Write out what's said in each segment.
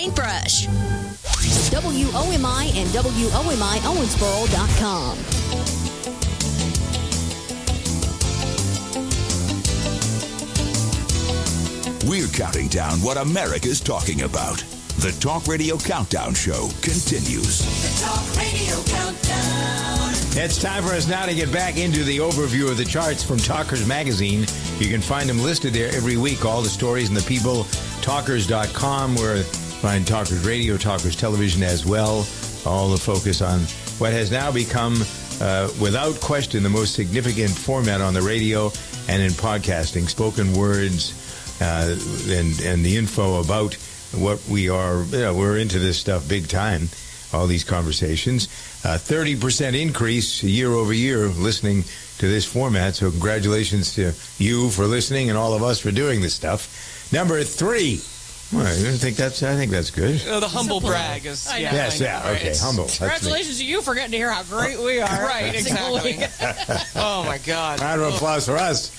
paintbrush. WOMI and WOMI Owensboro.com. We're counting down what America's talking about. The Talk Radio Countdown Show continues. The Talk Radio Countdown. It's time for us now to get back into the overview of the charts from Talkers Magazine. You can find them listed there every week, all the stories and the people. Talkers.com, where you find Talkers Radio, Talkers Television as well. All the focus on what has now become, uh, without question, the most significant format on the radio and in podcasting. Spoken words uh, and, and the info about what we are, you know, we're into this stuff big time, all these conversations. Uh, 30% increase year over year listening to this format. So congratulations to you for listening and all of us for doing this stuff. Number three. Well, I think that's I think that's good. Oh, the humble brag is. I know. Yeah, Yes, I know, yeah, right? okay, humble. That's me. Congratulations to you for getting to hear how great we are. Right, exactly. oh my God. Round of applause for us.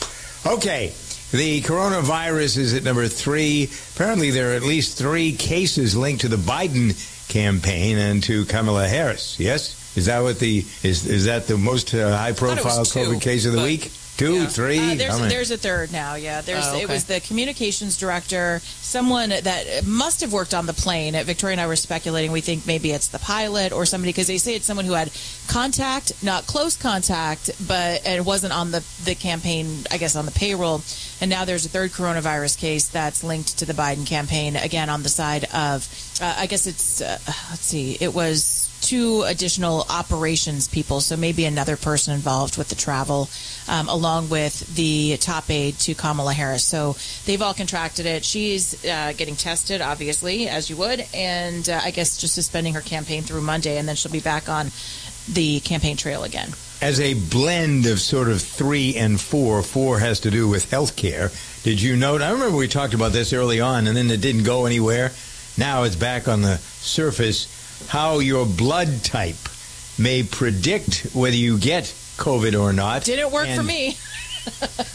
Okay. The coronavirus is at number three. Apparently, there are at least three cases linked to the Biden campaign and to Kamala Harris. Yes, is that what the is? Is that the most uh, high-profile two, COVID case of the but- week? Two, yeah. three. Uh, there's, How many? there's a third now. Yeah, there's. Oh, It was the communications director, someone that must have worked on the plane. Victoria and I were speculating. We think maybe it's the pilot or somebody because they say it's someone who had contact, not close contact, but and it wasn't on the the campaign. I guess on the payroll. And now there's a third coronavirus case that's linked to the Biden campaign. Again, on the side of, uh, I guess it's. Uh, let's see. It was two additional operations people, so maybe another person involved with the travel, um, along with the top aide to Kamala Harris. So they've all contracted it. She's uh, getting tested, obviously, as you would, and uh, I guess just suspending her campaign through Monday, and then she'll be back on the campaign trail again. As a blend of sort of three and four, four has to do with health care. Did you note? I remember we talked about this early on, and then it didn't go anywhere. Now it's back on the surface. How your blood type may predict whether you get COVID or not. Didn't work for me.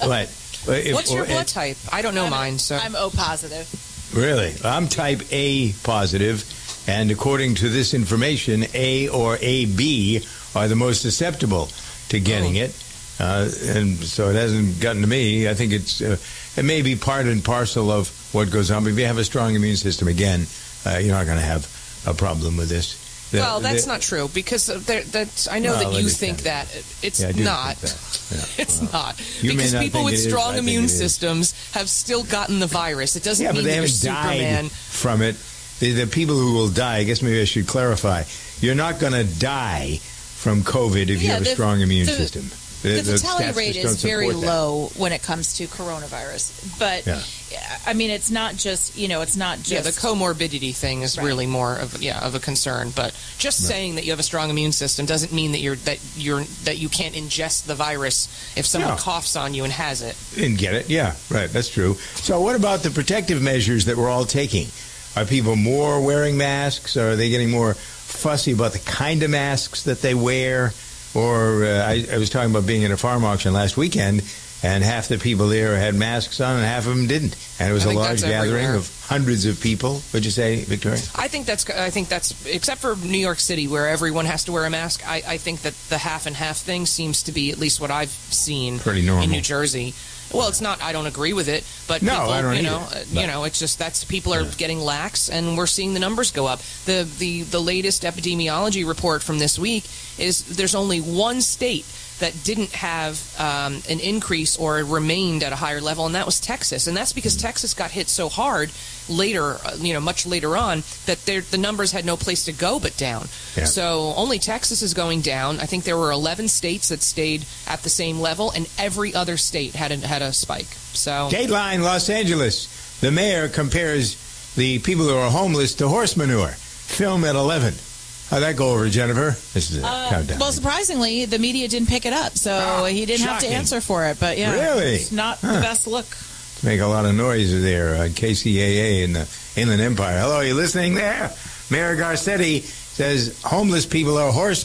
What? If- What's your or- blood type? I don't know I'm- mine, so. I'm O positive. Really? I'm type A positive, and according to this information, A or AB are the most susceptible to getting Oh. it. Uh, and so it hasn't gotten to me. I think it's uh, it may be part and parcel of what goes on. But if you have a strong immune system, again, uh, you're not going to have a problem with this. The- well, that's the- not true because there, that's, I know Well, that you think that. It's Yeah, not. think that. Yeah. It's not. You because not people with strong I think immune systems have still gotten the virus. It doesn't Yeah, mean they haven't Superman. died from it. The, the people who will die, I guess maybe I should clarify. You're not going to die from COVID if you Yeah, have a strong immune system. The, fatality rate is very that. low when it comes to coronavirus, but Yeah. I mean, it's not just you know, it's not just Yeah, the comorbidity thing is Right. really more of yeah of a concern. But just saying that you have a strong immune system doesn't mean that you're that you're that you can't ingest the virus if someone No. coughs on you and has it. Didn't get it. Yeah, right. That's true. So, what about the protective measures that we're all taking? Are people more wearing masks? Or are they getting more fussy about the kind of masks that they wear? Or uh, I, I was talking about being at a farm auction last weekend, and half the people there had masks on, and half of them didn't. And it was I a large gathering everywhere. of hundreds of people. Would you say, Victoria? I think that's I think that's except for New York City where everyone has to wear a mask. I, I think that the half and half thing seems to be at least what I've seen Pretty normal. in New Jersey. Well, it's not. I don't agree with it, but No, people, I don't you either, know, uh, but- you know, it's just that's people are getting lax, and we're seeing the numbers go up. the the The latest epidemiology report from this week is there's only one state that didn't have um, an increase or remained at a higher level, and that was Texas. And that's because Texas got hit so hard later, uh, you know, much later on, that the numbers had no place to go but down. Yeah. So only Texas is going down. I think there were 11 states that stayed at the same level, and every other state had a, had a spike. So Dateline Los Angeles. The mayor compares the people who are homeless to horse manure. Film at 11. How'd that go over, Jennifer? This is a Uh, countdown. well, surprisingly, the media didn't pick it up, so Ah, he didn't have to answer for it. But yeah, Really? it's not Huh. the best look. make a lot of noise there. Uh, KCAA in the Inland Empire. Hello, you listening there? Mayor Garcetti says homeless people are horse.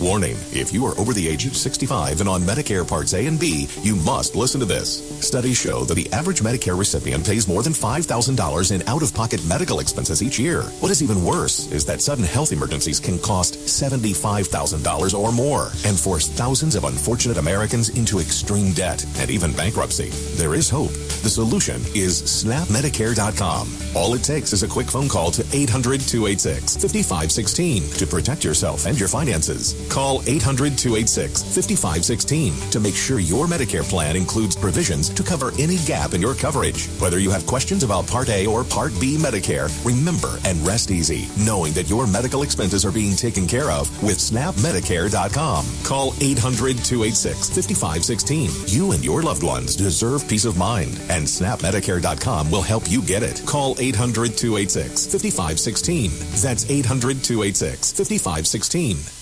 Warning, if you are over the age of 65 and on Medicare Parts A and B, you must listen to this. Studies show that the average Medicare recipient pays more than $5,000 in out-of-pocket medical expenses each year. What is even worse is that sudden health emergencies can cost $75,000 or more and force thousands of unfortunate Americans into extreme debt and even bankruptcy. There is hope. The solution is snapmedicare.com. All it takes is a quick phone call to 800-286-5516 to protect yourself and your finances. Call 800 286 5516 to make sure your Medicare plan includes provisions to cover any gap in your coverage. Whether you have questions about Part A or Part B Medicare, remember and rest easy knowing that your medical expenses are being taken care of with snapmedicare.com. Call 800 286 5516. You and your loved ones deserve peace of mind, and snapmedicare.com will help you get it. Call 800 286 5516. That's 800 286 5516.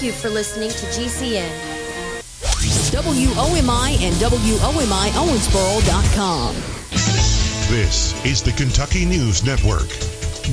Thank you for listening to GCN. WOMI and WOMI Owensboro.com. This is the Kentucky News Network.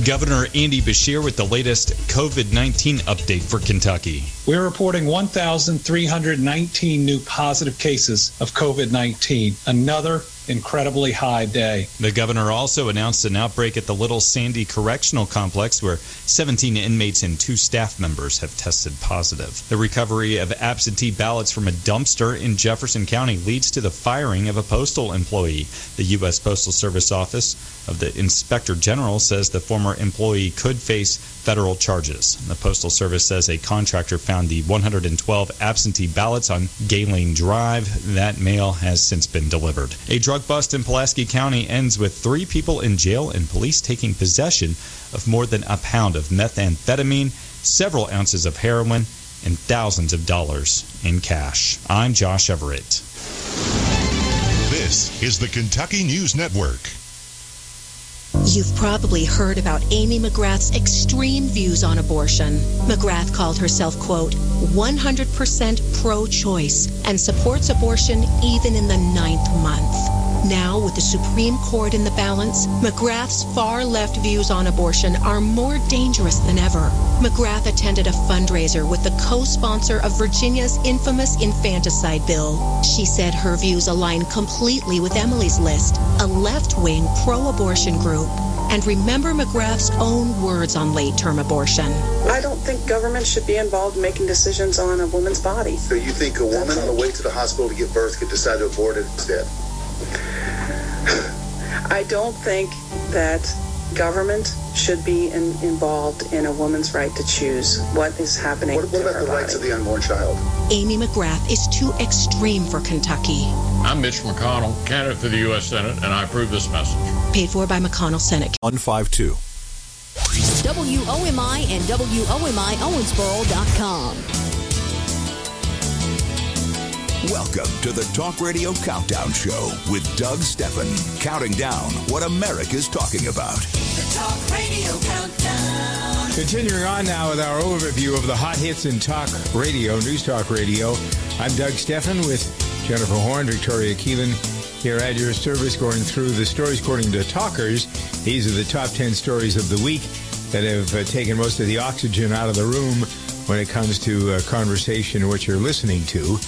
Governor Andy Beshear with the latest COVID 19 update for Kentucky. We're reporting 1,319 new positive cases of COVID 19, another incredibly high day. The governor also announced an outbreak at the Little Sandy Correctional Complex where 17 inmates and two staff members have tested positive. The recovery of absentee ballots from a dumpster in Jefferson County leads to the firing of a postal employee. The U.S. Postal Service Office of the Inspector General says the former employee could face federal charges. The Postal Service says a contractor found the 112 absentee ballots on Galen Drive. That mail has since been delivered. A drug bust in Pulaski County ends with three people in jail and police taking possession of more than a pound of methamphetamine, several ounces of heroin, and thousands of dollars in cash. I'm Josh Everett. This is the Kentucky News Network. You've probably heard about Amy McGrath's extreme views on abortion. McGrath called herself, quote, 100% pro choice and supports abortion even in the ninth month. Now, with the Supreme Court in the balance, McGrath's far left views on abortion are more dangerous than ever. McGrath attended a fundraiser with the co sponsor of Virginia's infamous infanticide bill. She said her views align completely with Emily's List, a left wing pro abortion group. And remember McGrath's own words on late term abortion. I don't think government should be involved in making decisions on a woman's body. So you think a woman on the way to the hospital to give birth could decide to abort it instead? I don't think that government should be in, involved in a woman's right to choose what is happening What, what to about her the body. rights of the unborn child? Amy McGrath is too extreme for Kentucky. I'm Mitch McConnell, candidate for the U.S. Senate, and I approve this message. Paid for by McConnell Senate. 152. WOMI and WOMI Owensboro.com. Welcome to the Talk Radio Countdown Show with Doug Stephan, counting down what America's talking about. The Talk Radio Countdown. Continuing on now with our overview of the hot hits in talk radio, news talk radio. I'm Doug Stephan with Jennifer Horn, Victoria Keelan here at your service, going through the stories according to talkers. These are the top 10 stories of the week that have uh, taken most of the oxygen out of the room when it comes to uh, conversation, what you're listening to.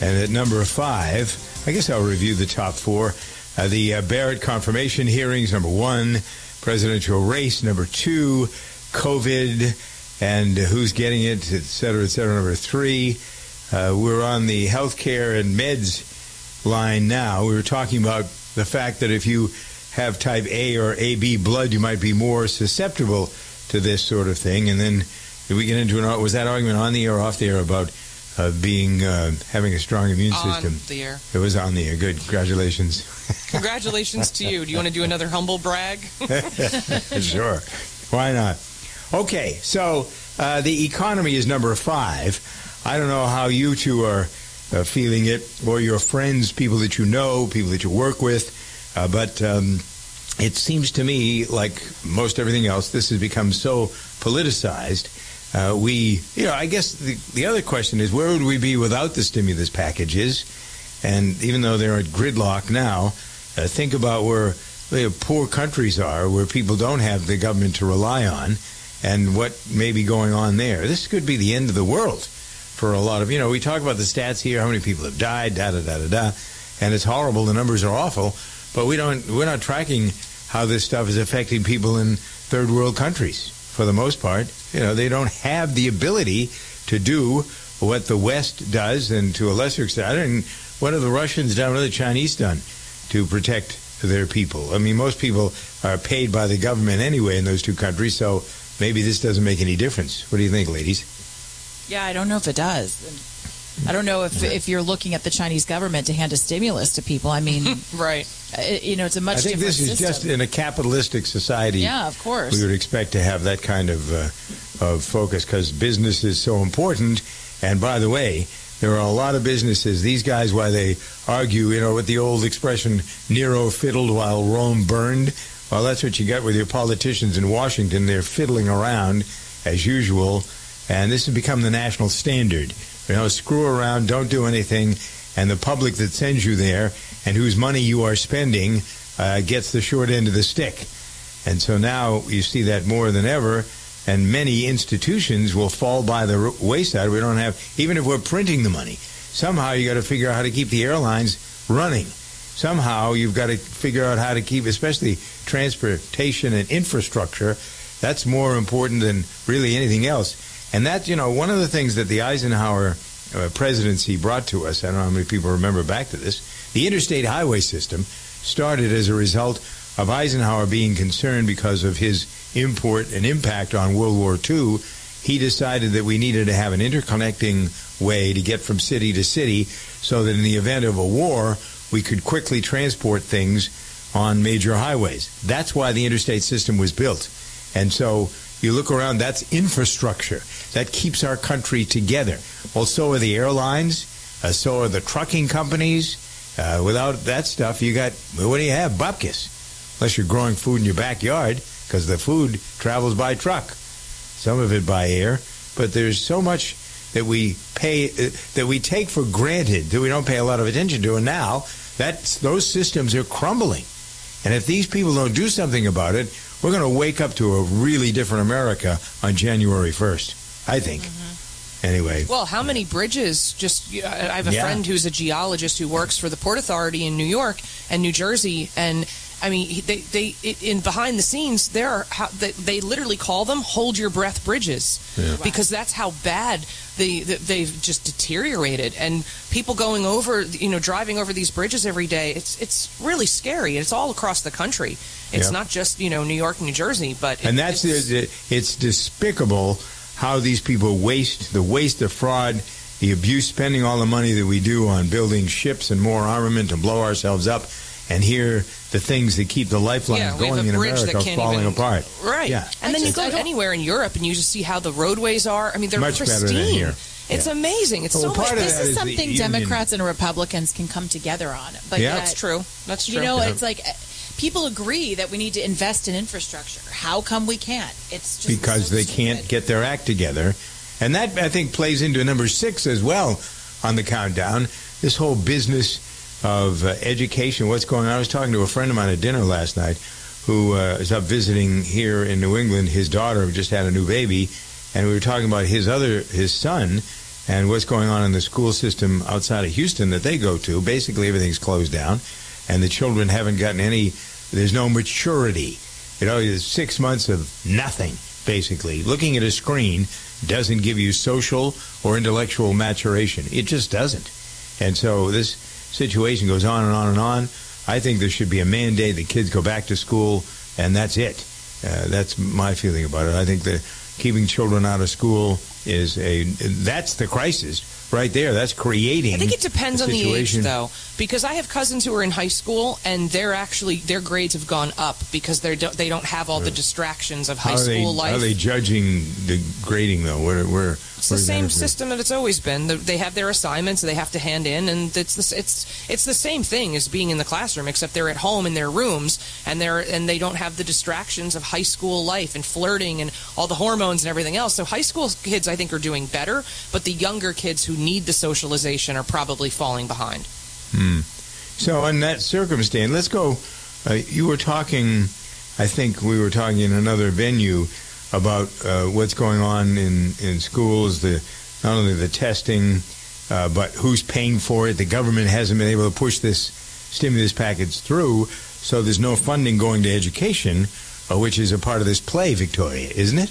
And at number five, I guess I'll review the top four. Uh, the uh, Barrett confirmation hearings, number one. Presidential race, number two. COVID and who's getting it, et cetera, et cetera. Number three, uh, we're on the healthcare and meds line now. We were talking about the fact that if you have type A or AB blood, you might be more susceptible to this sort of thing. And then we get into an was that argument on the air or off the air about uh, being uh, having a strong immune On system? the air. It was on the air. Good, congratulations. Congratulations to you. Do you want to do another humble brag? sure. Why not? Okay, so uh, the economy is number five. I don't know how you two are uh, feeling it, or your friends, people that you know, people that you work with, uh, but um, it seems to me like most everything else, this has become so politicized. Uh, we, you know, I guess the, the other question is where would we be without the stimulus packages? And even though they're at gridlock now, uh, think about where the poor countries are, where people don't have the government to rely on, and what may be going on there. This could be the end of the world for a lot of, you know, we talk about the stats here, how many people have died, da da da da da, and it's horrible. The numbers are awful, but we don't, we're not tracking how this stuff is affecting people in third world countries for the most part. You know, they don't have the ability to do what the West does, and to a lesser extent, I don't. What have the Russians done? What have the Chinese done to protect their people? I mean, most people are paid by the government anyway in those two countries, so maybe this doesn't make any difference. What do you think, ladies? Yeah, I don't know if it does. I don't know if if you're looking at the Chinese government to hand a stimulus to people. I mean, right? you know, it's a much I think different this is system. just in a capitalistic society. Yeah, of course. We would expect to have that kind of uh, of focus because business is so important. And by the way, there are a lot of businesses. These guys, why they argue, you know, with the old expression, Nero fiddled while Rome burned. Well, that's what you get with your politicians in Washington. They're fiddling around as usual, and this has become the national standard. You know, screw around, don't do anything, and the public that sends you there and whose money you are spending uh, gets the short end of the stick. And so now you see that more than ever, and many institutions will fall by the wayside. We don't have, even if we're printing the money, somehow you got to figure out how to keep the airlines running. Somehow you've got to figure out how to keep, especially transportation and infrastructure. That's more important than really anything else. And that, you know, one of the things that the Eisenhower uh, presidency brought to us, I don't know how many people remember back to this, the interstate highway system started as a result of Eisenhower being concerned because of his import and impact on World War II. He decided that we needed to have an interconnecting way to get from city to city so that in the event of a war, we could quickly transport things on major highways. That's why the interstate system was built. And so you look around, that's infrastructure. That keeps our country together. Well, so are the airlines, uh, so are the trucking companies. Uh, without that stuff, you got, well, what do you have? Bupkis. Unless you're growing food in your backyard, because the food travels by truck. Some of it by air. But there's so much that we pay, uh, that we take for granted, that we don't pay a lot of attention to. And now, that's, those systems are crumbling. And if these people don't do something about it, we're going to wake up to a really different America on January 1st, I think. Mm-hmm. Anyway. Well, how many bridges? Just I have a Yeah. friend who's a geologist who works for the Port Authority in New York and New Jersey, and I mean, they they it, in behind the scenes there are how, they, they literally call them "hold your breath bridges" Yeah. because that's how bad the, the they've just deteriorated. And people going over, you know, driving over these bridges every day, it's it's really scary. and It's all across the country. It's Yeah. not just you know New York, New Jersey, but and it- that's it's, the, the, it's despicable how these people waste the waste, the fraud, the abuse, spending all the money that we do on building ships and more armament to blow ourselves up, and here the things that keep the lifelines Yeah, going a in America are can't falling even- apart. Right. Yeah. And then you go anywhere in Europe and you just see how the roadways are. I mean, they're Much better pristine. than here. It's Yeah. amazing. It's Well, so part much. of this that is is the something union. Democrats and Republicans can come together on. But Yeah. yet- That's true. That's true. You know, Yeah. it's like people agree that we need to invest in infrastructure. How come we can't? It's just because they can't get their act together. And that, I think, plays into number six as well on the countdown. This whole business of uh, education, what's going on. I was talking to a friend of mine at dinner last night who uh, is up visiting here in New England. His daughter just had a new baby, and we were talking about his other, his son, and what's going on in the school system outside of Houston that they go to. Basically, everything's closed down, and the children haven't gotten any, there's no maturity. You know, there's six months of nothing. basically. Looking at a screen doesn't give you social or intellectual maturation. It just doesn't. And so this situation goes on and on and on. I think there should be a mandate that kids go back to school, and that's it. Uh, that's my feeling about it. I think that keeping children out of school is a that's the crisis right there. That's creating. I think it depends on the age, though, because I have cousins who are in high school and they're actually their grades have gone up because they don't they don't have all the distractions of high How are they, school life. How are they judging the grading though? Where where It's the same system that it's always been. They have their assignments they have to hand in, and it's the, it's it's the same thing as being in the classroom, except they're at home in their rooms, and they're and they don't have the distractions of high school life and flirting and all the hormones and everything else. So high school kids, I think, are doing better, but the younger kids who need the socialization are probably falling behind. Hmm. So, in that circumstance, let's go. Uh, you were talking, I think we were talking in another venue about uh, what's going on in, in schools, the not only the testing, uh, but who's paying for it. The government hasn't been able to push this stimulus package through, so there's no funding going to education, uh, which is a part of this play, Victoria, isn't it?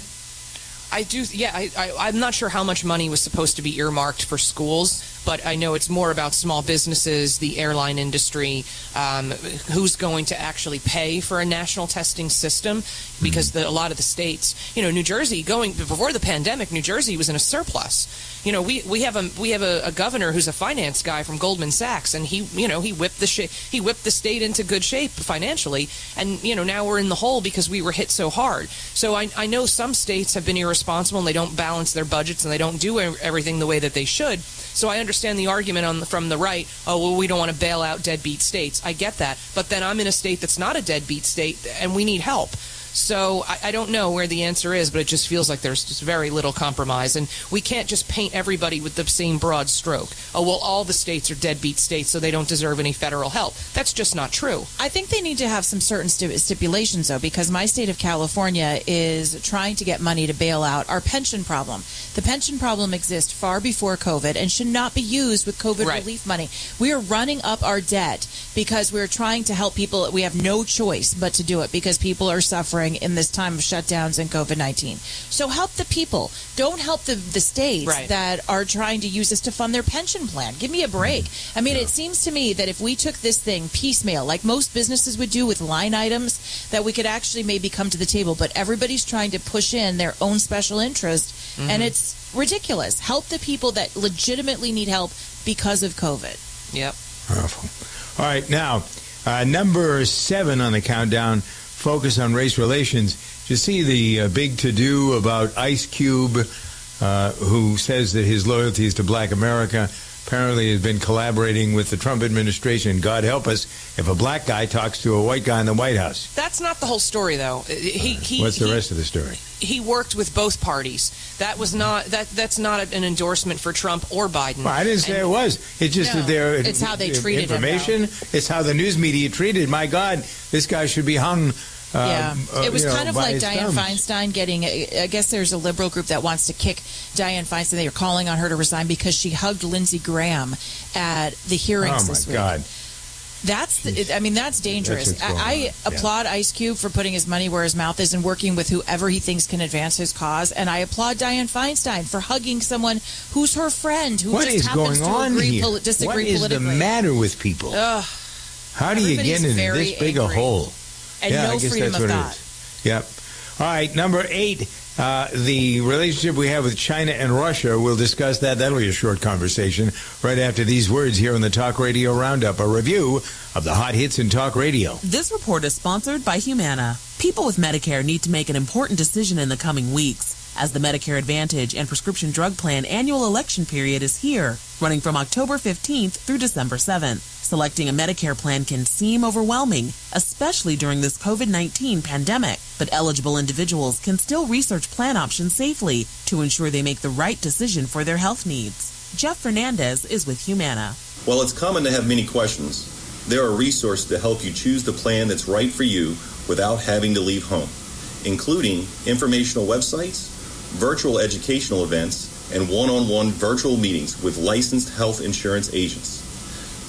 I do, yeah. I, I, I'm not sure how much money was supposed to be earmarked for schools, but I know it's more about small businesses, the airline industry, um, who's going to actually pay for a national testing system, because the, a lot of the states, you know, New Jersey, going before the pandemic, New Jersey was in a surplus. You know, we, we have a we have a, a governor who's a finance guy from Goldman Sachs, and he you know he whipped the sh- he whipped the state into good shape financially, and you know now we're in the hole because we were hit so hard. So I, I know some states have been irresponsible and they don't balance their budgets and they don't do everything the way that they should. So I understand the argument on the, from the right. Oh well, we don't want to bail out deadbeat states. I get that, but then I'm in a state that's not a deadbeat state, and we need help. So I, I don't know where the answer is, but it just feels like there's just very little compromise, and we can't just paint everybody with the same broad stroke. Oh well, all the states are deadbeat states, so they don't deserve any federal help. That's just not true. I think they need to have some certain sti- stipulations, though, because my state of California is trying to get money to bail out our pension problem. The pension problem exists far before COVID and should not be used with COVID Right. relief money. We are running up our debt because we're trying to help people. We have no choice but to do it because people are suffering in this time of shutdowns and COVID 19. So help the people. Don't help the, the states Right. that are trying to use this to fund their pension plan. Give me a break. I mean, it seems to me that if we took this thing piecemeal, like most businesses would do with line items, that we could actually maybe come to the table. But everybody's trying to push in their own special interest, and Mhm. it's ridiculous. Help the people that legitimately need help because of COVID. Yep. Powerful. All right, now uh, number seven on the countdown. Focus on race relations. Did you see the uh, big to do about Ice Cube, uh, who says that his loyalty is to Black America? Apparently, has been collaborating with the Trump administration. God help us if a black guy talks to a white guy in the White House. That's not the whole story, though. He he What's the he, rest of the story? he worked with both parties. That was not that that's not an endorsement for Trump or Biden. Well, I didn't say And- it was. It's just No, that they're it's how they uh, treated him, information. It's how the news media treated. My God, this guy should be hung. Uh, yeah, uh, it was you know, kind of like his Dianne thumbs. Feinstein getting. I guess there's a liberal group that wants to kick Dianne Feinstein. They are calling on her to resign because she hugged Lindsey Graham at the hearings Oh my this week. God. That's, the, I mean, that's dangerous. That's I, I. Yeah. applaud Ice Cube for putting his money where his mouth is and working with whoever he thinks can advance his cause. And I applaud Dianne Feinstein for hugging someone who's her friend who What just is happens going to on agree, poli- disagree what is the matter with people? Ugh. How do you get everybody's into this big a hole? And yeah, no I guess freedom that's of what thought. it is. Yep. All right, number eight, uh, the relationship we have with China and Russia. We'll discuss that. That'll be a short conversation right after these words here on the Talk Radio Roundup, a review of the hot hits in Talk Radio. This report is sponsored by Humana. People with Medicare need to make an important decision in the coming weeks, as the Medicare Advantage and Prescription Drug Plan annual election period is here, running from October 15th through December 7th. Selecting a Medicare plan can seem overwhelming, especially during this COVID 19 pandemic, but eligible individuals can still research plan options safely to ensure they make the right decision for their health needs. Jeff Fernandez is with Humana. While it's common to have many questions, there are resources to help you choose the plan that's right for you without having to leave home, including informational websites, virtual educational events, and one on one virtual meetings with licensed health insurance agents.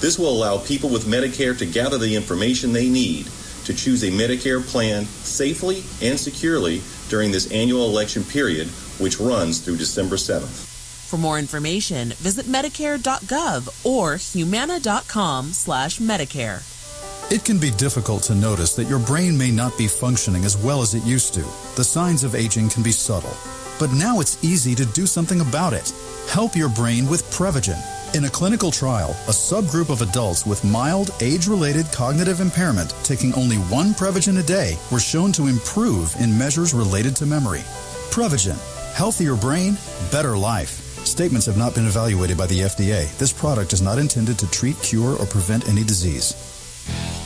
This will allow people with Medicare to gather the information they need to to choose a Medicare plan safely and securely during this annual election period, which runs through December 7th. For more information, visit medicare.gov or humana.com slash Medicare. It can be difficult to notice that your brain may not be functioning as well as it used to. The signs of aging can be subtle. But now it's easy to do something about it. Help your brain with Prevagen. In a clinical trial, a subgroup of adults with mild age-related cognitive impairment taking only one Prevagen a day were shown to improve in measures related to memory. Prevagen. Healthier brain, better life. Statements have not been evaluated by the FDA. This product is not intended to treat, cure, or prevent any disease.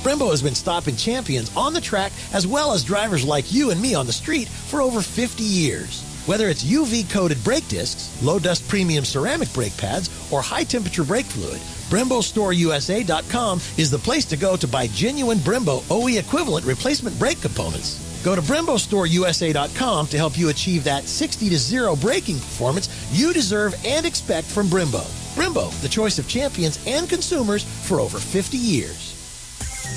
Brembo has been stopping champions on the track as well as drivers like you and me on the street for over 50 years. Whether it's UV coated brake discs, low dust premium ceramic brake pads, or high temperature brake fluid, BremboStoreUSA.com is the place to go to buy genuine Brembo OE equivalent replacement brake components. Go to BremboStoreUSA.com to help you achieve that 60 to 0 braking performance you deserve and expect from Brembo. Brembo, the choice of champions and consumers for over 50 years.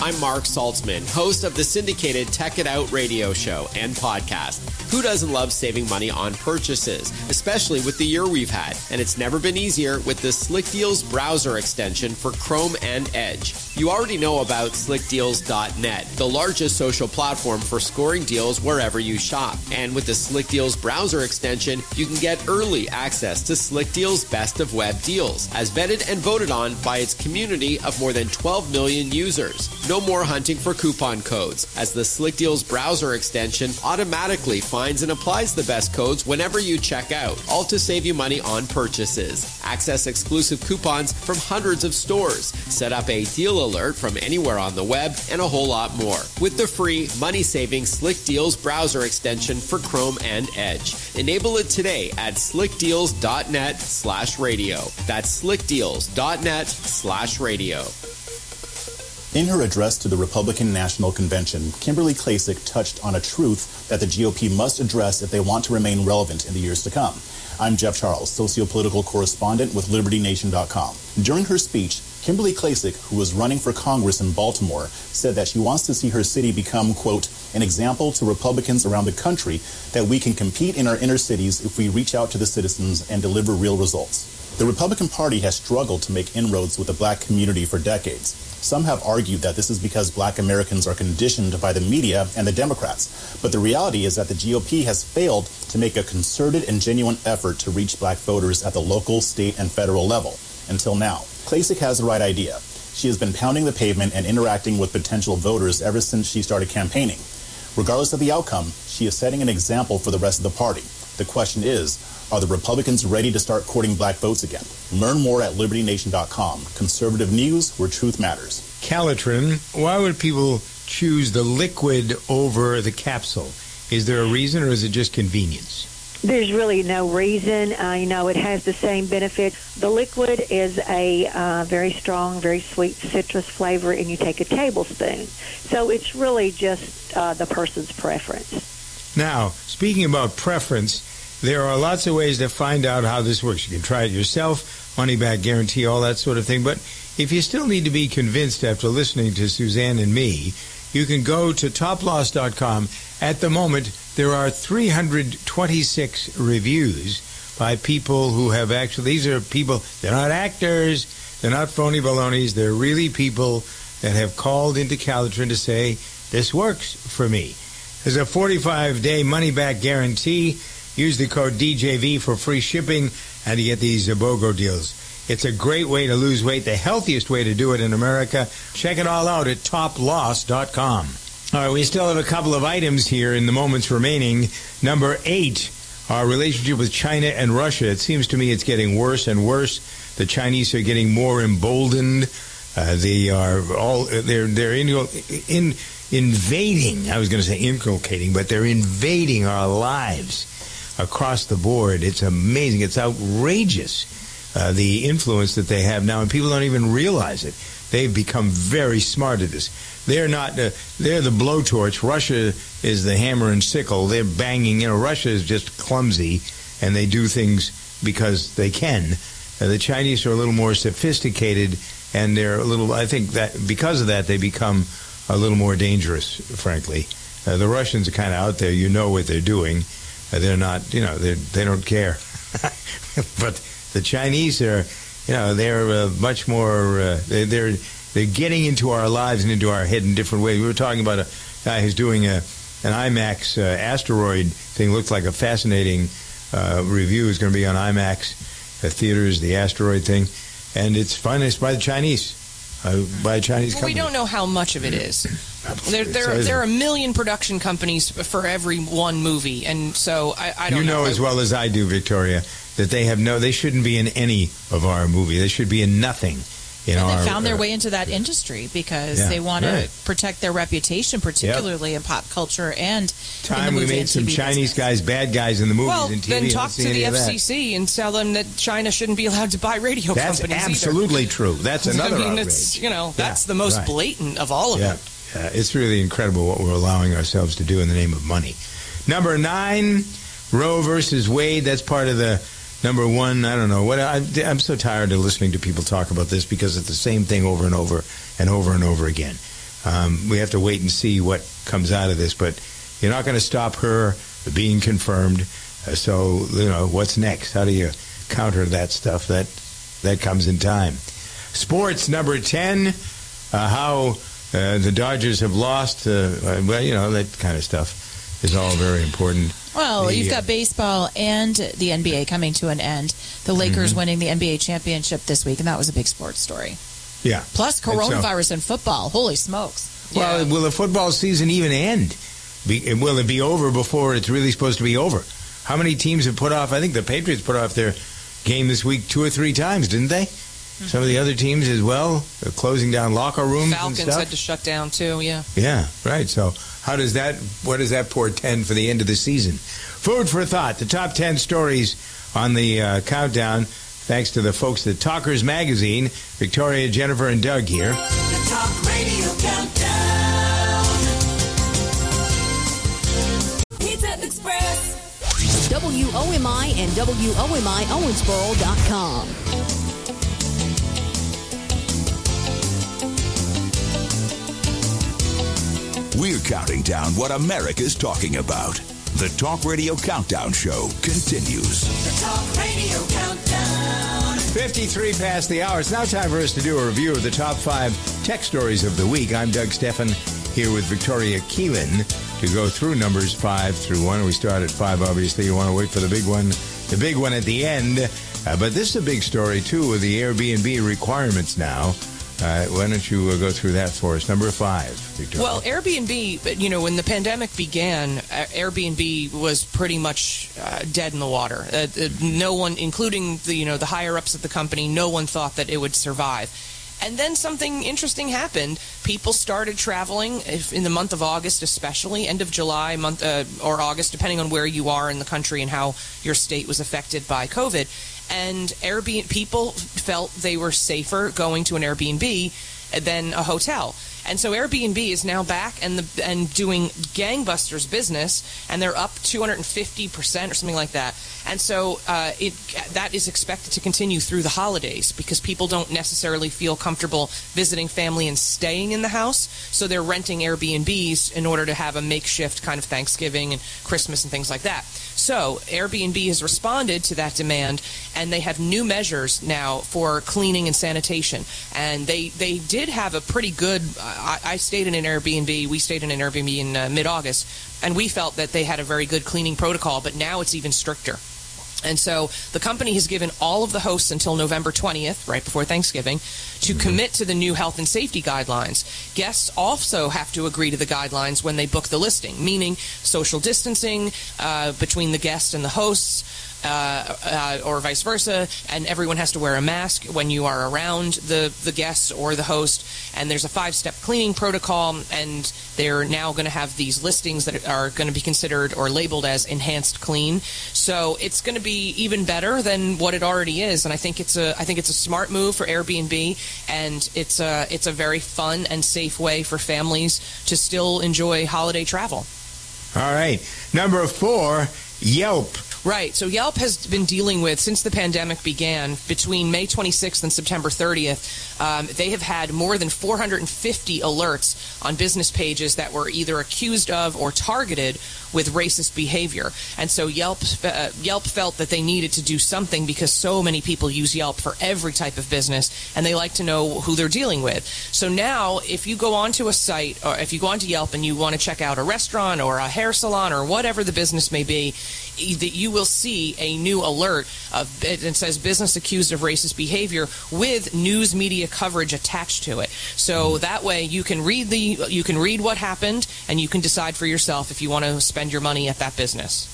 I'm Mark Saltzman, host of the syndicated Tech It Out radio show and podcast. Who doesn't love saving money on purchases, especially with the year we've had? And it's never been easier with the Slick Deals browser extension for Chrome and Edge. You already know about slickdeals.net, the largest social platform for scoring deals wherever you shop. And with the Slick Deals browser extension, you can get early access to Slick Deals best of web deals, as vetted and voted on by its community of more than 12 million users. No more hunting for coupon codes, as the Slick Deals browser extension automatically finds and applies the best codes whenever you check out, all to save you money on purchases. Access exclusive coupons from hundreds of stores, set up a deal alert from anywhere on the web, and a whole lot more. With the free, money saving Slick Deals browser extension for Chrome and Edge. Enable it today at slickdeals.net slash radio. That's slickdeals.net slash radio. In her address to the Republican National Convention, Kimberly Klacik touched on a truth that the GOP must address if they want to remain relevant in the years to come. I'm Jeff Charles, sociopolitical correspondent with LibertyNation.com. During her speech, Kimberly Klacik, who was running for Congress in Baltimore, said that she wants to see her city become, quote, an example to Republicans around the country that we can compete in our inner cities if we reach out to the citizens and deliver real results. The Republican Party has struggled to make inroads with the black community for decades. Some have argued that this is because black Americans are conditioned by the media and the Democrats. But the reality is that the GOP has failed to make a concerted and genuine effort to reach black voters at the local, state, and federal level until now. Klacik has the right idea. She has been pounding the pavement and interacting with potential voters ever since she started campaigning. Regardless of the outcome, she is setting an example for the rest of the party. The question is, are the Republicans ready to start courting black votes again? Learn more at libertynation.com. Conservative news where truth matters. Calitrin, why would people choose the liquid over the capsule? Is there a reason or is it just convenience? There's really no reason. Uh, you know, it has the same benefit. The liquid is a uh, very strong, very sweet citrus flavor, and you take a tablespoon. So it's really just uh, the person's preference. Now, speaking about preference, there are lots of ways to find out how this works. You can try it yourself, money back guarantee, all that sort of thing. But if you still need to be convinced after listening to Suzanne and me, you can go to toploss.com. At the moment, there are 326 reviews by people who have actually, these are people, they're not actors, they're not phony balonies, they're really people that have called into Calitrin to say, this works for me. There's a 45 day money back guarantee. Use the code DJV for free shipping and to get these BOGO deals. It's a great way to lose weight, the healthiest way to do it in America. Check it all out at toploss.com. All right, we still have a couple of items here in the moments remaining. Number eight, our relationship with China and Russia. It seems to me it's getting worse and worse. The Chinese are getting more emboldened. Uh, they are all they're they're in, in invading. I was going to say inculcating, but they're invading our lives across the board. It's amazing. It's outrageous uh, the influence that they have now, and people don't even realize it. They've become very smart at this. They're not. Uh, they're the blowtorch. Russia is the hammer and sickle. They're banging. You know, Russia is just clumsy, and they do things because they can. Uh, the Chinese are a little more sophisticated, and they're a little. I think that because of that, they become a little more dangerous, frankly. Uh, the Russians are kind of out there. You know what they're doing. They're not, you know, they they don't care. but the Chinese are, you know, they're uh, much more. Uh, they, they're they're getting into our lives and into our head in different ways. We were talking about a guy who's doing a an IMAX uh, asteroid thing. Looks like a fascinating uh, review. It's going to be on IMAX uh, theaters. The asteroid thing, and it's financed by the Chinese, uh, by a Chinese Well, we don't know how much of it is. There, there, there are a million production companies for every one movie, and so I, I don't you know, know. as well as I do, Victoria, that they have no. They shouldn't be in any of our movie. They should be in nothing. In and our, they found their uh, way into that industry because Yeah, they want right. to protect their reputation, particularly in pop culture and in time the we made some TV Chinese guys, bad guys in the movies well, and TV. then talk to the. FCC and tell them that China shouldn't be allowed to buy radio That's companies. either. absolutely true. That's another I mean, outrage. it's you know Yeah, that's the most right. blatant of all of yeah. them. Yeah, it's really incredible what we're allowing ourselves to do in the name of money. Number nine, Roe versus Wade. That's part of the number one. I don't know what. I, I'm so tired of listening to people talk about this because it's the same thing over and over and over and over again. Um, we have to wait and see what comes out of this, but you're not going to stop her being confirmed. Uh, so you know what's next? How do you counter that stuff? That that comes in time. Sports number ten. Uh, how uh, the Dodgers have lost. Uh, uh, well, you know that kind of stuff is all very important. Well, The, you've uh, got baseball and the NBA coming to an end. The Lakers Mhm. winning the NBA championship this week, and that was a big sports story. Yeah. Plus And so- coronavirus and football. Holy smokes. Well, will the football season even end? Be, will it be over before it's really supposed to be over? How many teams have put off? I think the Patriots put off their game this week two or three times, didn't they? Some of the other teams as well, They're closing down locker rooms Falcons and stuff. had to shut down too. Yeah. Yeah, right. So, how does that? What does that portend for the end of the season? Food for thought. The top ten stories on the uh, countdown. Thanks to the folks at Talkers Magazine, Victoria, Jennifer, and Doug here. The Talk Radio Countdown. Pizza Express. WOMI and We're counting down what America's talking about. The Talk Radio Countdown Show continues. The Talk Radio Countdown. 53 past the hour. It's now time for us to do a review of the top five tech stories of the week. I'm Doug Stephan here with Victoria Keelan to go through numbers five through one. We start at five, obviously. You want to wait for the big one, the big one at the end. Uh, but this is a big story, too, with the Airbnb requirements now. Why don't you uh, go through that for us? Number five, Victoria. Well, Airbnb, you know, when the pandemic began, uh, Airbnb was pretty much uh, dead in the water. Uh, uh, no one, including the you know the higher ups at the company, no one thought that it would survive. And then something interesting happened. People started traveling in the month of August, especially end of July, month uh, or August, depending on where you are in the country and how your state was affected by COVID. And Airbnb people felt they were safer going to an Airbnb than a hotel. And so Airbnb is now back and the and doing gangbusters business, and they're up 250 percent or something like that. And so uh, it that is expected to continue through the holidays because people don't necessarily feel comfortable visiting family and staying in the house, so they're renting Airbnbs in order to have a makeshift kind of Thanksgiving and Christmas and things like that. So Airbnb has responded to that demand, and they have new measures now for cleaning and sanitation. And they they did have a pretty good. I, I stayed in an Airbnb. We stayed in an Airbnb in uh, mid August, and we felt that they had a very good cleaning protocol. But now it's even stricter. And so the company has given all of the hosts until November 20th, right before Thanksgiving, to commit to the new health and safety guidelines. Guests also have to agree to the guidelines when they book the listing, meaning social distancing uh, between the guest and the hosts. Uh, uh, or vice versa, and everyone has to wear a mask when you are around the, the guests or the host. And there's a five step cleaning protocol, and they're now going to have these listings that are going to be considered or labeled as enhanced clean. So it's going to be even better than what it already is, and I think it's a I think it's a smart move for Airbnb, and it's a it's a very fun and safe way for families to still enjoy holiday travel. All right. Number four, Yelp Right. So Yelp has been dealing with, since the pandemic began, between May 26th and September 30th, um, they have had more than 450 alerts on business pages that were either accused of or targeted with racist behavior. And so Yelp, uh, Yelp felt that they needed to do something because so many people use Yelp for every type of business and they like to know who they're dealing with. So now, if you go onto a site or if you go onto Yelp and you want to check out a restaurant or a hair salon or whatever the business may be, that you will see a new alert of it says business accused of racist behavior with news media coverage attached to it. So that way you can read the you can read what happened and you can decide for yourself if you want to spend your money at that business.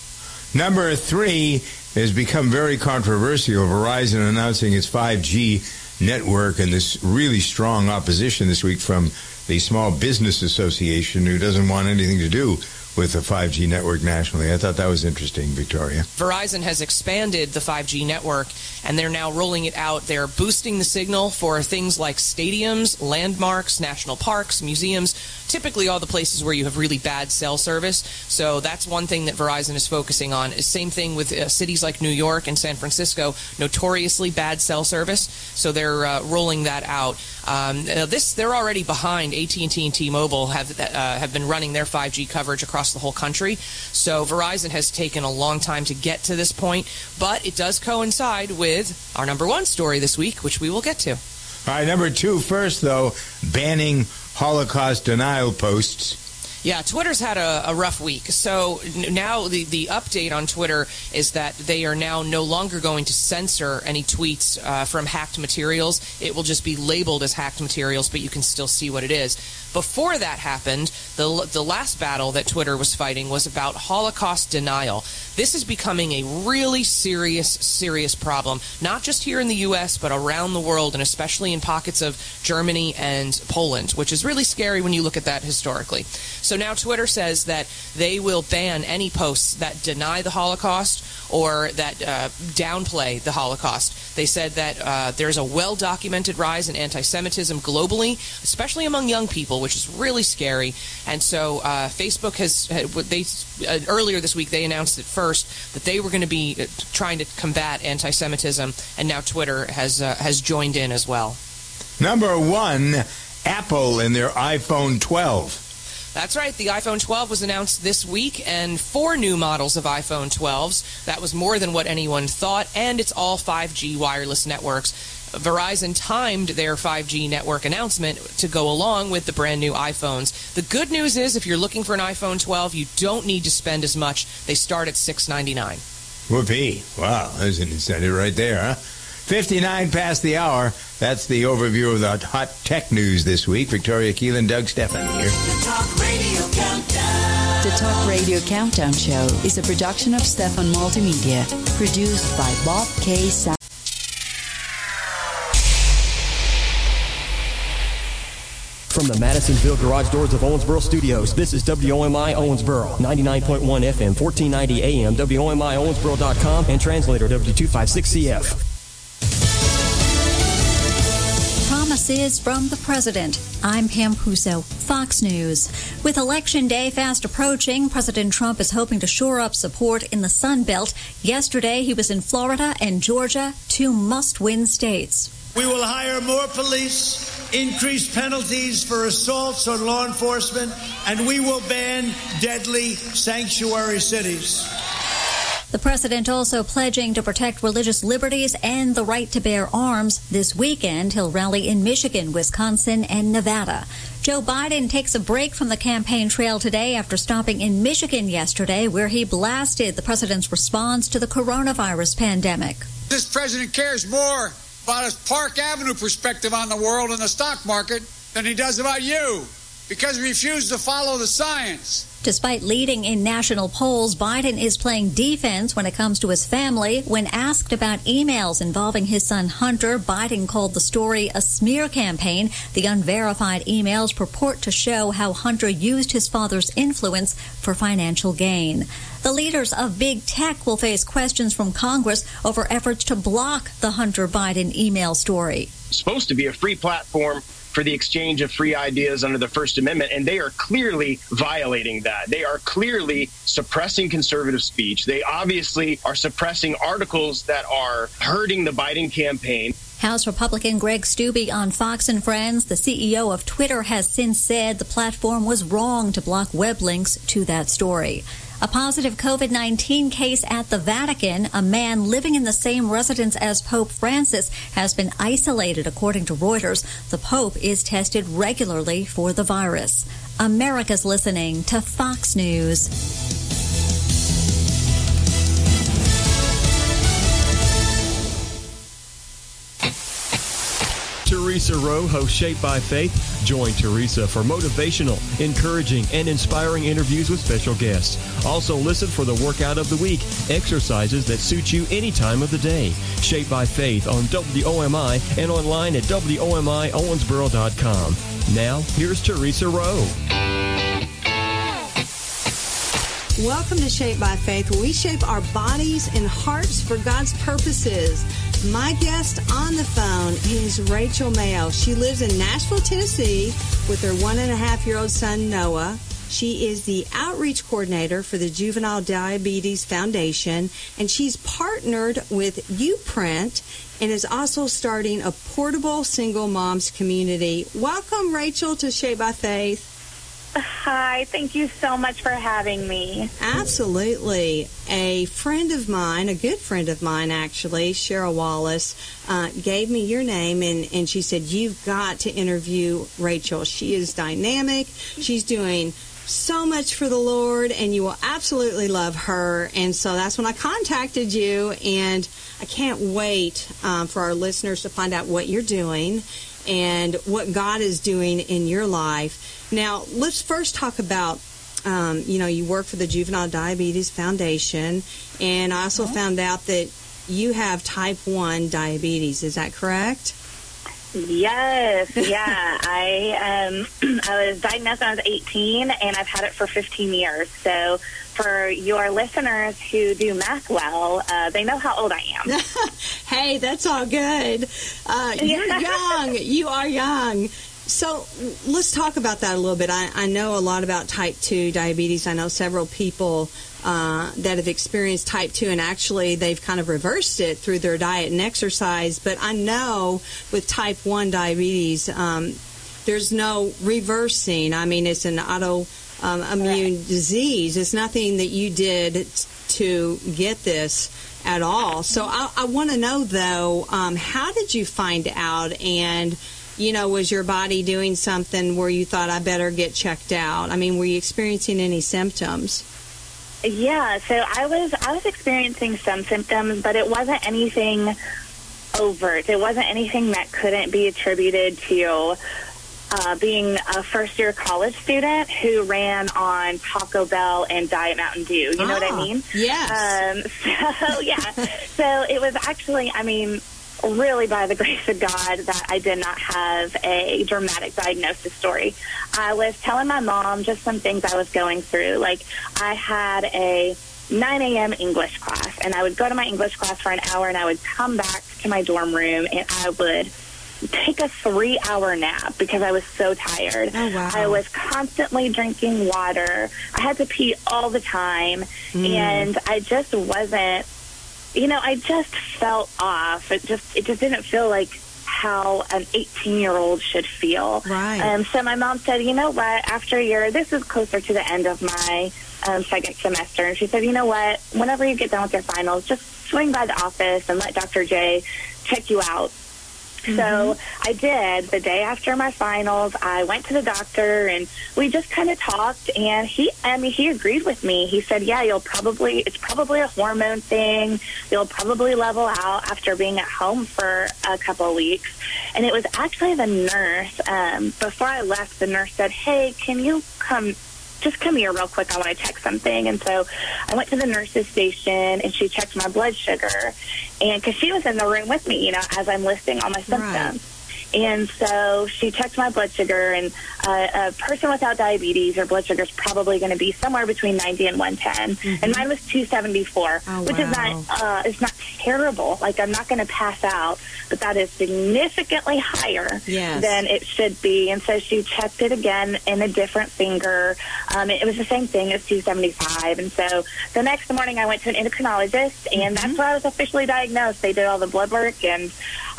Number three has become very controversial. Verizon announcing its 5G network and this really strong opposition this week from the Small Business Association, who doesn't want anything to do with the 5G network nationally. I thought that was interesting, Victoria. Verizon has expanded the 5G network and they're now rolling it out. They're boosting the signal for things like stadiums, landmarks, national parks, museums, typically all the places where you have really bad cell service. So that's one thing that Verizon is focusing on. Same thing with uh, cities like New York and San Francisco, notoriously bad cell service. So they're uh, rolling that out. Um, this they're already behind. AT&T and T-Mobile have uh, have been running their 5G coverage across the whole country. So Verizon has taken a long time to get to this point, but it does coincide with our number one story this week, which we will get to. All right, number two first though, banning Holocaust denial posts. Yeah, Twitter's had a, a, rough week. So now the, the update on Twitter is that they are now no longer going to censor any tweets uh, from hacked materials. It will just be labeled as hacked materials, but you can still see what it is. Before that happened, the, the last battle that Twitter was fighting was about Holocaust denial. This is becoming a really serious, serious problem, not just here in the U.S., but around the world, and especially in pockets of Germany and Poland, which is really scary when you look at that historically. So now Twitter says that they will ban any posts that deny the Holocaust or that uh, downplay the Holocaust. They said that uh, there's a well documented rise in anti Semitism globally, especially among young people, which is really scary. And so uh, Facebook has, they uh, earlier this week, they announced at first that they were going to be uh, trying to combat anti Semitism, and now Twitter has, uh, has joined in as well. Number one, Apple and their iPhone 12. That's right. The iPhone 12 was announced this week, and four new models of iPhone 12s. That was more than what anyone thought, and it's all 5G wireless networks. Verizon timed their 5G network announcement to go along with the brand new iPhones. The good news is, if you're looking for an iPhone 12, you don't need to spend as much. They start at 699. Whoopee! Wow, there's an incentive right there, huh? 59 past the hour. That's the overview of the hot tech news this week. Victoria Keelan, Doug Stephan here. The Talk Radio Countdown. The Talk Radio Countdown Show is a production of Stephan Multimedia, produced by Bob K. Sa- From the Madisonville Garage Doors of Owensboro Studios, this is WOMI Owensboro, 99.1 FM, 1490 AM, WOMI Owensboro.com, and translator W256CF. Promises from the President. I'm Pam Huso, Fox News. With Election Day fast approaching, President Trump is hoping to shore up support in the Sun Belt. Yesterday, he was in Florida and Georgia, two must win states. We will hire more police, increase penalties for assaults on law enforcement, and we will ban deadly sanctuary cities. The president also pledging to protect religious liberties and the right to bear arms. This weekend, he'll rally in Michigan, Wisconsin, and Nevada. Joe Biden takes a break from the campaign trail today after stopping in Michigan yesterday, where he blasted the president's response to the coronavirus pandemic. This president cares more about his Park Avenue perspective on the world and the stock market than he does about you because he refused to follow the science. Despite leading in national polls, Biden is playing defense when it comes to his family. When asked about emails involving his son Hunter, Biden called the story a smear campaign. The unverified emails purport to show how Hunter used his father's influence for financial gain. The leaders of big tech will face questions from Congress over efforts to block the Hunter Biden email story. It's supposed to be a free platform for the exchange of free ideas under the First Amendment, and they are clearly violating that. They are clearly suppressing conservative speech. They obviously are suppressing articles that are hurting the Biden campaign. House Republican Greg Steube on Fox and Friends, the CEO of Twitter, has since said the platform was wrong to block web links to that story. A positive COVID 19 case at the Vatican. A man living in the same residence as Pope Francis has been isolated, according to Reuters. The Pope is tested regularly for the virus. America's listening to Fox News. Teresa Rowe hosts Shaped by Faith. Join Teresa for motivational, encouraging, and inspiring interviews with special guests. Also, listen for the workout of the week, exercises that suit you any time of the day. Shaped by Faith on WOMI and online at WOMIOwensboro.com. Now, here's Teresa Rowe. Welcome to Shape by Faith, where we shape our bodies and hearts for God's purposes. My guest on the phone is Rachel Mayo. She lives in Nashville, Tennessee with her one and a half year old son, Noah. She is the outreach coordinator for the Juvenile Diabetes Foundation, and she's partnered with Uprint and is also starting a portable single moms community. Welcome, Rachel, to Shape by Faith. Hi, thank you so much for having me. Absolutely. A friend of mine, a good friend of mine actually, Cheryl Wallace, uh, gave me your name and, and she said, You've got to interview Rachel. She is dynamic. She's doing so much for the Lord and you will absolutely love her. And so that's when I contacted you and I can't wait um, for our listeners to find out what you're doing and what God is doing in your life. Now, let's first talk about. Um, you know, you work for the Juvenile Diabetes Foundation, and I also found out that you have type 1 diabetes. Is that correct? Yes, yeah. I um, I was diagnosed when I was 18, and I've had it for 15 years. So, for your listeners who do math well, uh, they know how old I am. hey, that's all good. Uh, you're young. You are young. So let's talk about that a little bit. I, I, know a lot about type 2 diabetes. I know several people uh, that have experienced type 2, and actually they've kind of reversed it through their diet and exercise. But I know with type 1 diabetes, um, there's no reversing. I mean, it's an auto um, immune right. disease. It's nothing that you did to get this at all. So I, I want to know, though, um, how did you find out and you know, was your body doing something where you thought I better get checked out? I mean, were you experiencing any symptoms? Yeah, so I was I was experiencing some symptoms, but it wasn't anything overt. It wasn't anything that couldn't be attributed to uh, being a first year college student who ran on Taco Bell and Diet Mountain Dew. You know what I Ah, mean? Yes. Um, so yeah, so it was actually, I mean, really by the grace of God that I did not have a dramatic diagnosis story. I was telling my mom just some things I was going through. Like I had a 9 a.m. English class, and I would go to my English class for an hour, and I would come back to my dorm room, and I would take a three hour nap because I was so tired. Oh, wow. I was constantly drinking water. I had to pee all the time, Mm. and I just wasn't you know, I just felt off. It just it just didn't feel like how an 18 year old should feel. Right. Um, so my mom said, you know what? After a year, this is closer to the end of my um, second semester, and she said, you know what? Whenever you get done with your finals, just swing by the office and let Dr. J check you out. So I did. The day after my finals, I went to the doctor and we just kind of talked. And he, I mean, he agreed with me. He said, "Yeah, you'll probably it's probably a hormone thing. You'll probably level out after being at home for a couple of weeks." And it was actually the nurse. Um, before I left, the nurse said, "Hey, can you come?" Just come here real quick. I want to check something. And so I went to the nurse's station and she checked my blood sugar. And because she was in the room with me, you know, as I'm listing all my symptoms. And so she checked my blood sugar, and uh, a person without diabetes, your blood sugar is probably going to be somewhere between 90 and 110. And mine was 274, which is not uh, is not terrible. Like I'm not going to pass out, but that is significantly higher Yes. than it should be. And so she checked it again in a different finger. Um, it was the same thing as 275. And so the next morning I went to an endocrinologist, and that's where I was officially diagnosed. They did all the blood work, and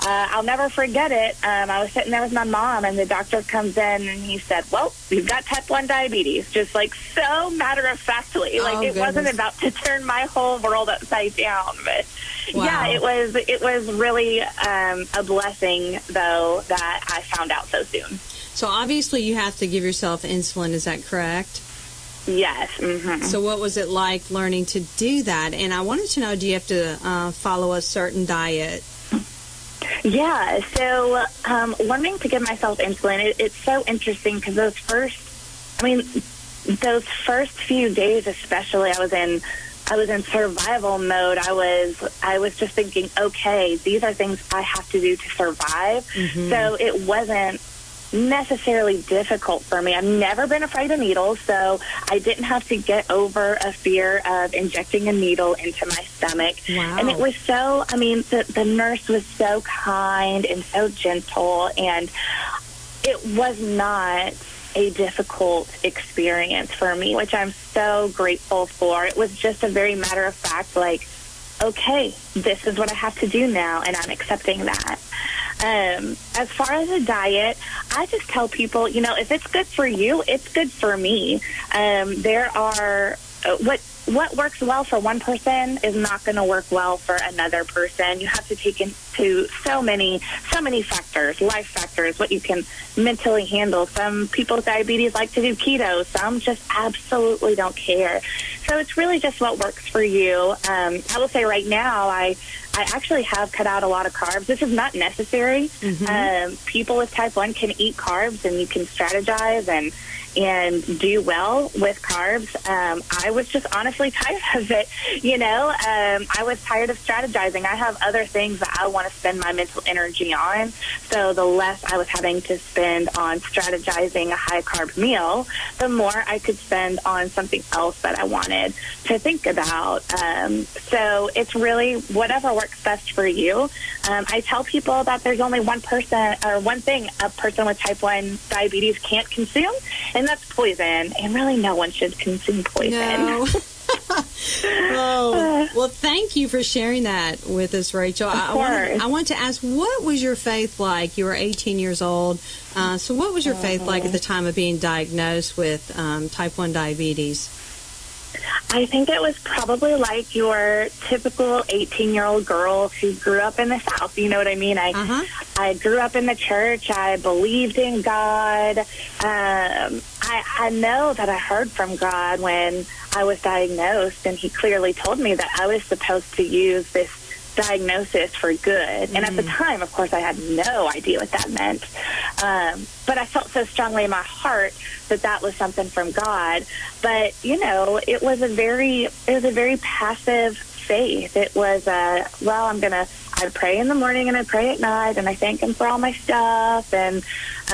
uh, I'll never forget it. Um, I was sitting there with my mom, and the doctor comes in, and he said, "Well, you've got type one diabetes," just like so matter of factly, like Oh, it wasn't about to turn my whole world upside down. But Wow. yeah, it was. It was really um, a blessing, though, that I found out so soon. So obviously you have to give yourself insulin. Is that correct? Yes. hmm So what was it like learning to do that? And I wanted to know, do you have to uh, follow a certain diet? Yeah, so um, learning to give myself insulin, it, it's so interesting because those first, I mean, those first few days, especially, I was in, I was in survival mode. I was, I was just thinking, okay, these are things I have to do to survive. Mhm. So it wasn't necessarily difficult for me. I've never been afraid of needles, so I didn't have to get over a fear of injecting a needle into my stomach. Wow. And it was so, I mean, the, the nurse was so kind and so gentle, and it was not a difficult experience for me, which I'm so grateful for. It was just a very matter of fact, like, okay, this is what I have to do now, and I'm accepting that. Um, as far as a diet, I just tell people, you know, if it's good for you, it's good for me. Um, there are uh, what what works well for one person is not going to work well for another person. You have to take into so many so many factors, life factors, what you can mentally handle. Some people with diabetes like to do keto. Some just absolutely don't care. So it's really just what works for you. Um, I will say right now, I I actually have cut out a lot of carbs. This is not necessary. Um, people with type one can eat carbs, and you can strategize and and do well with carbs. Um, I was just honestly tired of it. You know, um, I was tired of strategizing. I have other things that I want to spend my mental energy on. So the less I was having to spend on strategizing a high carb meal, the more I could spend on something else that I wanted to think about. Um, so it's really whatever works best for you. Um, I tell people that there's only one person or one thing a person with type 1 diabetes can't consume, and that's poison. And really, no one should consume poison. No. oh, well, thank you for sharing that with us, Rachel. I, I, want. I want to ask, what was your faith like? You were 18 years old. Uh, so, what was your faith like at the time of being diagnosed with um, type 1 diabetes? I think it was probably like your typical 18 year old girl who grew up in the South. You know what I mean? I I grew up in the church. I believed in God. Um, I, I know that I heard from God when I was diagnosed, and He clearly told me that I was supposed to use this diagnosis for good. And at the time, of course, I had no idea what that meant. Um, but I felt so strongly in my heart that that was something from God. But you know, it was a very, it was a very passive faith. It was a well, I'm gonna. I pray in the morning and I pray at night, and I thank Him for all my stuff. And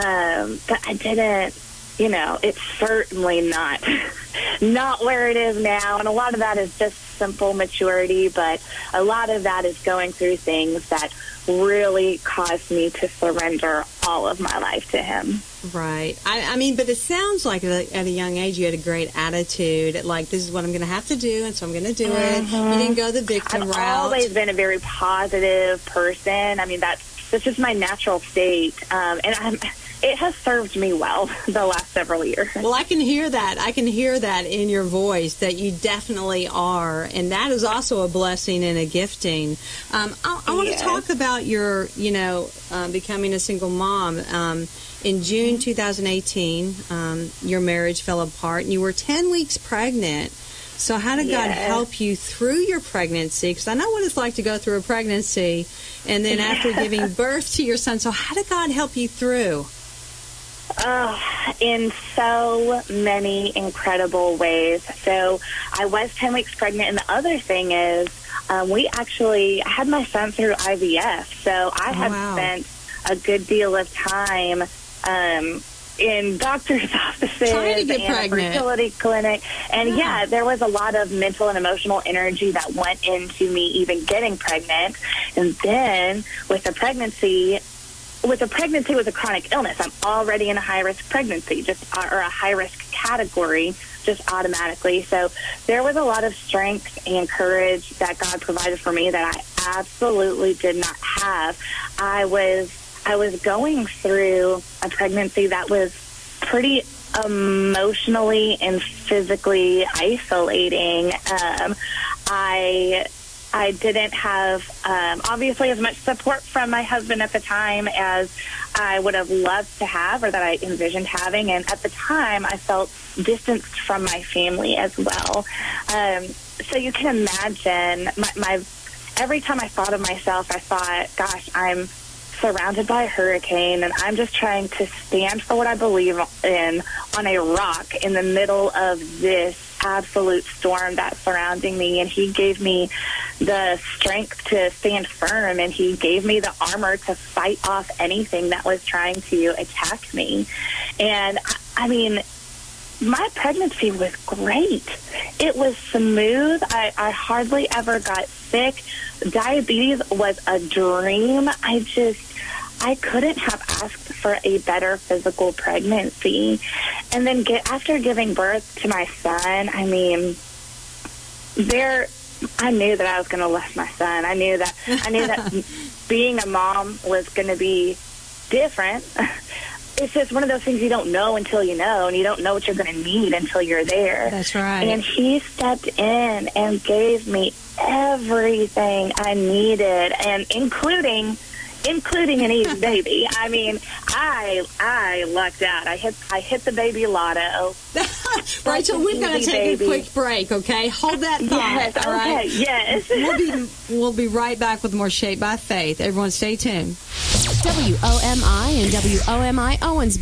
um, but I didn't. You know, it's certainly not not where it is now, and a lot of that is just simple maturity. But a lot of that is going through things that really caused me to surrender all of my life to Him. Right. I, I mean, but it sounds like at a, at a young age you had a great attitude. Like, this is what I'm going to have to do, and so I'm going to do it. You didn't go the victim route. I've always been a very positive person. I mean, that's that's just my natural state, um, and I'm. It has served me well the last several years. Well, I can hear that. I can hear that in your voice that you definitely are, and that is also a blessing and a gifting. Um, I, I want to Yes. talk about your, you know, uh, becoming a single mom. Um, in June 2018, um, your marriage fell apart, and you were 10 weeks pregnant. So, how did God help you through your pregnancy? Because I know what it's like to go through a pregnancy, and then after giving birth to your son. So, how did God help you through? Oh, in so many incredible ways. So I was 10 weeks pregnant, and the other thing is, um, we actually I had my son through IVF. So I Oh, had wow. spent a good deal of time um, in doctor's offices and pregnant. a fertility clinic. And Yeah. yeah, there was a lot of mental and emotional energy that went into me even getting pregnant. And then with the pregnancy, with a pregnancy with a chronic illness, I'm already in a high risk pregnancy, just or a high risk category, just automatically. So there was a lot of strength and courage that God provided for me that I absolutely did not have. I was I was going through a pregnancy that was pretty emotionally and physically isolating. Um, I I didn't have um, obviously as much support from my husband at the time as I would have loved to have or that I envisioned having. And at the time, I felt distanced from my family as well. Um, so you can imagine my, my every time I thought of myself, I thought, gosh, I'm surrounded by a hurricane and I'm just trying to stand for what I believe in on a rock in the middle of this absolute storm that's surrounding me and he gave me the strength to stand firm and he gave me the armor to fight off anything that was trying to attack me and I, mean my pregnancy was great. It was smooth. I, I hardly ever got sick. Diabetes was a dream. I just, I couldn't have asked for a better physical pregnancy. And then get, after giving birth to my son, I mean, there, I knew that I was going to love my son. I knew that, I knew that being a mom was going to be different. It's just one of those things you don't know until you know, and you don't know what you're going to need until you're there. That's right. And he stepped in and gave me everything I needed, and including including an easy baby. I mean, I I lucked out. I hit I hit the baby lotto. Rachel, we've got to take baby. a quick break, okay? Hold that thought, Yes, all right? okay, yes. We'll be, we'll be right back with more Shaped by Faith. Everyone stay tuned. WOMI and WOMI Owensboro.